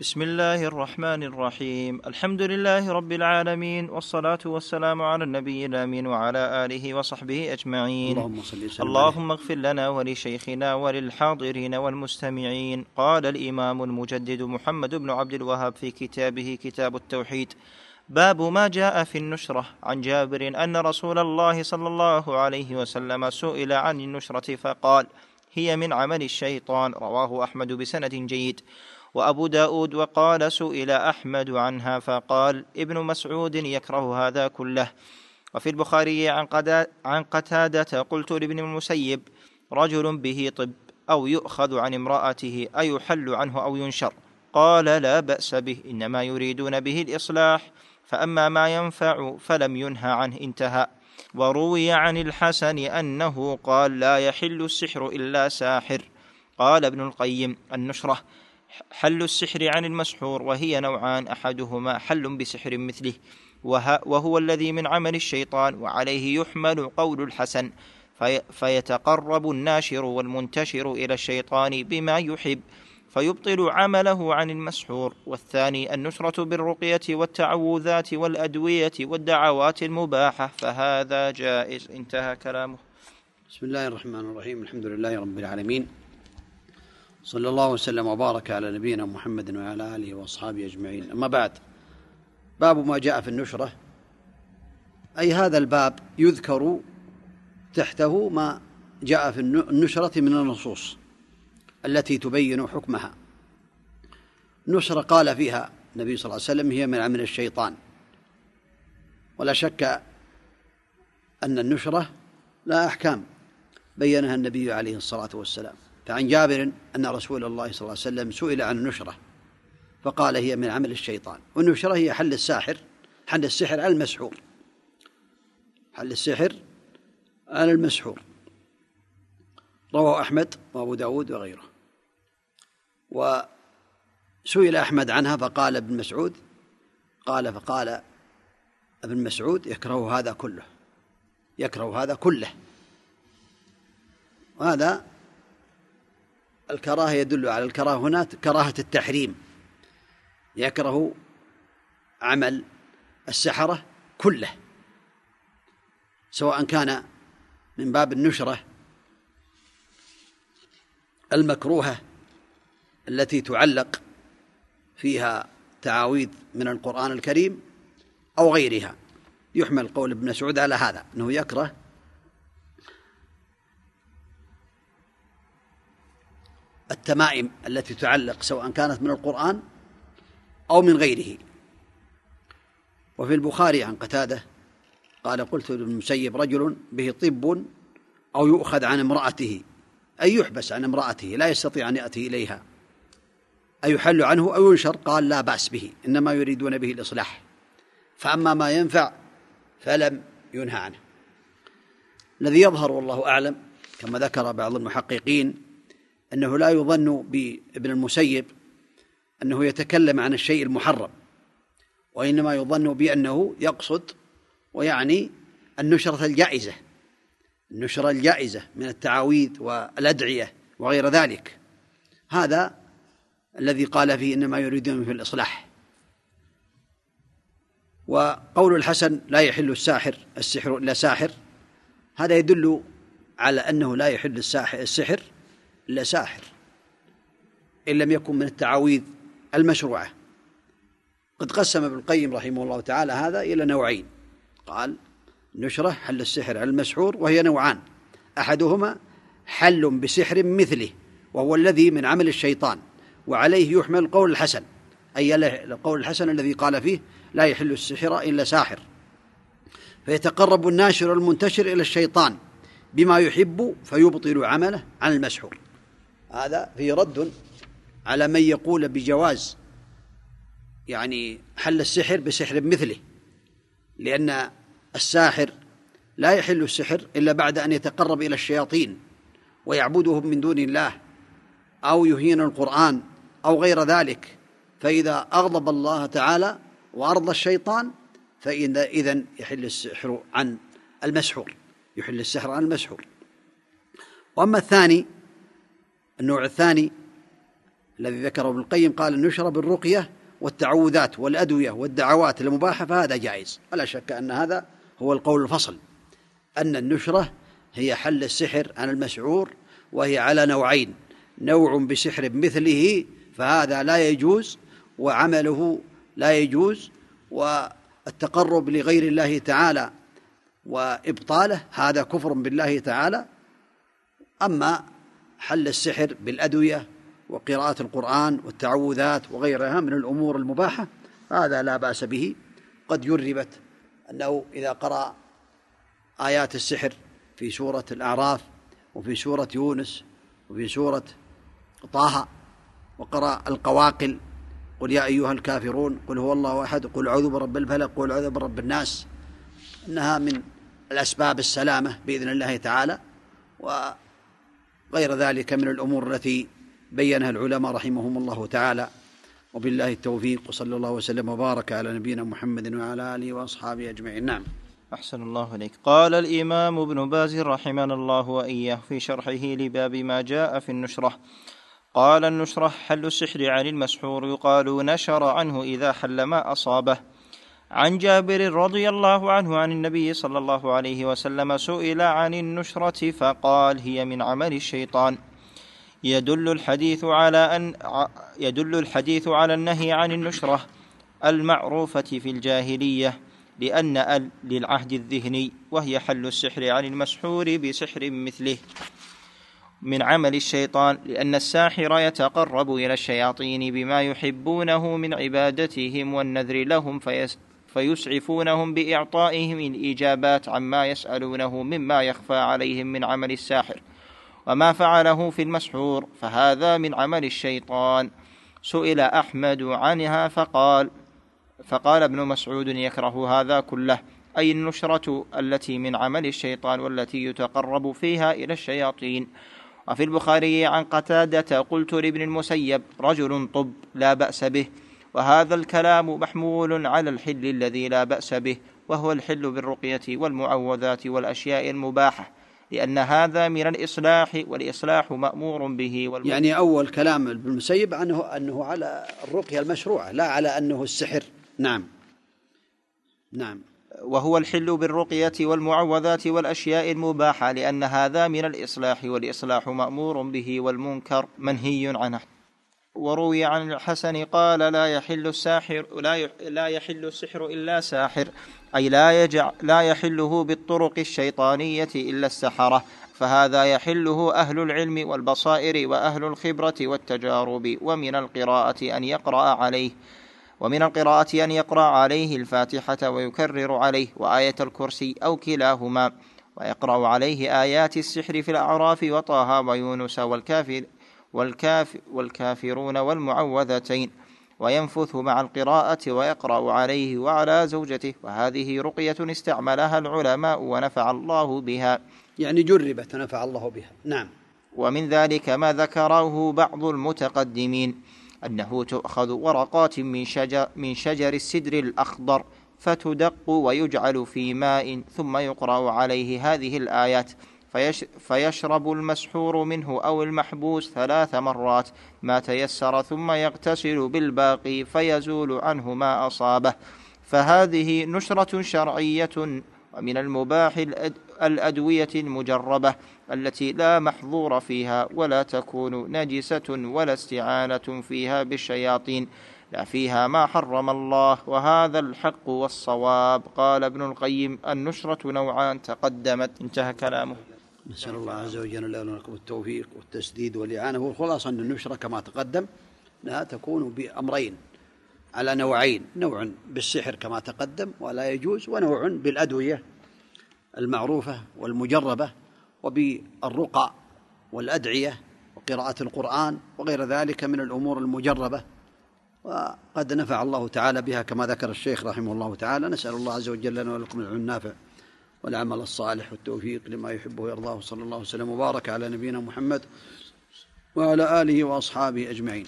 بسم الله الرحمن الرحيم. الحمد لله رب العالمين والصلاة والسلام على النبي الأمين وعلى آله وصحبه أجمعين. اللهم اللهم اغفر لنا ولشيخنا وللحاضرين والمستمعين. قال الإمام المجدد محمد بن عبد الوهاب في كتابه كتاب التوحيد باب ما جاء في النشرة. عن جابر أن رسول الله صلى الله عليه وسلم سئل عن النشرة فقال هي من عمل الشيطان. رواه أحمد بسند جيد. وأبو داود وقال سئل أحمد عنها فقال ابن مسعود يكره هذا كله. وفي البخاري عن, عن قتادة قلت لابن المسيب رجل به طب أو يؤخذ عن امرأته أيحل عنه أو ينشر. قال لا بأس به إنما يريدون به الإصلاح فأما ما ينفع فلم ينهى عنه انتهى. وروي عن الحسن أنه قال لا يحل السحر إلا ساحر. قال ابن القيم النشرة. حل السحر عن المسحور وهي نوعان أحدهما حل بسحر مثله وهو الذي من عمل الشيطان وعليه يحمل قول الحسن في فيتقرب الناشر والمنتشر إلى الشيطان بما يحب فيبطل عمله عن المسحور والثاني النشرة بالرقية والتعوذات والأدوية والدعوات المباحة فهذا جائز. انتهى كلامه. بسم الله الرحمن الرحيم الحمد لله رب العالمين صلى الله وسلم وبارك على نبينا محمد وعلى آله وأصحابه أجمعين. أما بعد باب ما جاء في النشرة. أي هذا الباب يذكر تحته ما جاء في النشرة من النصوص التي تبين حكمها. نشرة قال فيها النبي صلى الله عليه وسلم هي من عمل الشيطان. ولا شك أن النشرة لا أحكام بينها النبي عليه الصلاة والسلام. فعن جابر أن رسول الله صلى الله عليه وسلم سئل عن النشرة فقال هي من عمل الشيطان والنشرة هي حل الساحر حل السحر على المسحور. حل السحر على المسحور. رواه أحمد وأبو داود وغيره. وسئل أحمد عنها فقال ابن مسعود قال فقال ابن مسعود يكره هذا كله يكره هذا كله. وهذا الكراهة يدل على الكراهة هنا كراهة التحريم. يكره عمل السحرة كله سواء كان من باب النشرة المكروهة التي تعلق فيها تعاويذ من القرآن الكريم أو غيرها. يحمل قول ابن مسعود على هذا أنه يكره التمائم التي تعلق سواء كانت من القرآن أو من غيره. وفي البخاري عن قتادة قال قلت لابن المسيب رجل به طب أو يؤخذ عن امرأته أي يحبس عن امرأته لا يستطيع أن يأتي إليها. أي يحل عنه أو ينشر؟ قال لا بأس به إنما يريدون به الإصلاح. فأما ما ينفع فلم ينهى عنه. الذي يظهر والله أعلم كما ذكر بعض المحققين أنه لا يظن بابن المسيب أنه يتكلم عن الشيء المحرم وإنما يظن بأنه يقصد ويعني النشرة الجائزة النشرة الجائزة من التعاويذ والأدعية وغير ذلك. هذا الذي قال فيه إنما يريدون في الإصلاح. وقول الحسن لا يحل الساحر السحر إلا ساحر هذا يدل على أنه لا يحل الساحر السحر إلا ساحر إن لم يكن من التعاويذ المشروعة. قد قسم ابن القيم رحمه الله تعالى هذا إلى نوعين. قال نشرة حل السحر على المسحور وهي نوعان. أحدهما حل بسحر مثله وهو الذي من عمل الشيطان وعليه يحمل قول الحسن. أي قول الحسن الذي قال فيه لا يحل السحر إلا ساحر. فيتقرب الناشر المنتشر إلى الشيطان بما يحب فيبطل عمله عن المسحور. هذا فيه رد على من يقول بجواز يعني حل السحر بسحر مثله لأن الساحر لا يحل السحر إلا بعد أن يتقرب إلى الشياطين ويعبدهم من دون الله أو يهين القرآن أو غير ذلك. فإذا أغضب الله تعالى وأرضى الشيطان فإن إذن يحل السحر عن المسحور يحل السحر عن المسحور. وأما الثاني النوع الثاني الذي ذكره ابن القيم قال النشرة بالرقية والتعوذات والأدوية والدعوات المباحة فهذا جائز. ولا شك أن هذا هو القول الفصل أن النشرة هي حل السحر عن المسعور وهي على نوعين نوع بسحر مثله فهذا لا يجوز وعمله لا يجوز والتقرب لغير الله تعالى وإبطاله هذا كفر بالله تعالى. أما حل السحر بالأدوية وقراءة القرآن والتعوذات وغيرها من الأمور المباحة هذا لا بأس به. قد جربت أنه إذا قرأ آيات السحر في سورة الأعراف وفي سورة يونس وفي سورة طه وقرأ القواقل قل يا أيها الكافرون قل هو الله أحد قل أعوذ برب الفلق قل أعوذ برب الناس. إنها من الأسباب السلامة بإذن الله تعالى وغير ذلك من الأمور التي بينها العلماء رحمهم الله تعالى. وبالله التوفيق وصلى الله وسلم وبارك على نبينا محمد وعلى آله وأصحابه أجمعين. نعم. أحسن الله إليك. قال الإمام ابن باز رحمنا الله وإياه في شرحه لباب ما جاء في النشرة. قال النشرة حل السحر عن المسحور. يقال نشر عنه إذا حل ما أصابه. عن جابر رضي الله عنه عن النبي صلى الله عليه وسلم سئل عن النشرة فقال هي من عمل الشيطان. يدل الحديث على أن يدل الحديث على النهي عن النشرة المعروفة في الجاهلية لأن ال للعهد الذهني وهي حل السحر عن المسحور بسحر مثله. من عمل الشيطان لأن الساحر يتقرب إلى الشياطين بما يحبونه من عبادتهم والنذر لهم فيسعفونهم بإعطائهم الإجابات عما يسألونه مما يخفى عليهم من عمل الساحر وما فعله في المسحور فهذا من عمل الشيطان. سئل أحمد عنها فقال فقال ابن مسعود يكره هذا كله. أي النشرة التي من عمل الشيطان والتي يتقرب فيها إلى الشياطين. وفي البخاري عن قتادة قلت لابن المسيب رجل طب لا بأس به. وهذا الكلام محمول على الحل الذي لا بأس به وهو الحل بالرقية والمعوذات والأشياء المباحة لأن هذا من الإصلاح والإصلاح مأمور به والم... يعني أول كلام ابن المسيب أنه أنه على الرقية المشروعة لا على أنه السحر. نعم. نعم. وهو الحل بالرقية والمعوذات والأشياء المباحة لأن هذا من الإصلاح والإصلاح مأمور به والمنكر منهي عنه. وروي عن الحسن قال لا يحل الساحر لا لا يحل السحر إلا ساحر أي لا يجع لا يحله بالطرق الشيطانية إلا السحرة فهذا يحله أهل العلم والبصائر وأهل الخبرة والتجارب ومن القراءة أن يقرأ عليه ومن القراءة أن يقرأ عليه الفاتحة ويكرر عليه وآية الكرسي أو كلاهما ويقرأ عليه آيات السحر في الأعراف وطه ويونس والكافر والكاف والكافرون والمعوذتين وينفث مع القراءة ويقرأ عليه وعلى زوجته وهذه رقية استعملها العلماء ونفع الله بها. يعني جربت ونفع الله بها. نعم. ومن ذلك ما ذكره بعض المتقدمين أنه تؤخذ ورقات من شجر, من شجر السدر الأخضر فتدق ويجعل في ماء ثم يقرأ عليه هذه الآيات. فيش فيشرب المسحور منه أو المحبوس ثلاث مرات ما تيسر ثم يغتسل بالباقي فيزول عنه ما أصابه. فهذه نشرة شرعية ومن المباح الأدوية المجربة التي لا محظور فيها ولا تكون نجسة ولا استعانة فيها بالشياطين لا فيها ما حرم الله وهذا الحق والصواب. قال ابن القيم النشرة نوعان تقدمت. انتهى كلامه. نسأل الله عز وجل لنا ولكم التوفيق والتسديد والإعانة. والخلاصة أن النشرة كما تقدم لا تكون بأمرين على نوعين نوع بالسحر كما تقدم ولا يجوز ونوع بالأدوية المعروفة والمجربة وبالرقى والأدعية وقراءة القرآن وغير ذلك من الأمور المجربة. وقد نفع الله تعالى بها كما ذكر الشيخ رحمه الله تعالى. نسأل الله عز وجل لنا ولكم العلم النافع. والعمل الصالح والتوفيق لما يحبه ويرضاه صلى الله وسلم. وبارك على نبينا محمد وعلى آله وأصحابه أجمعين.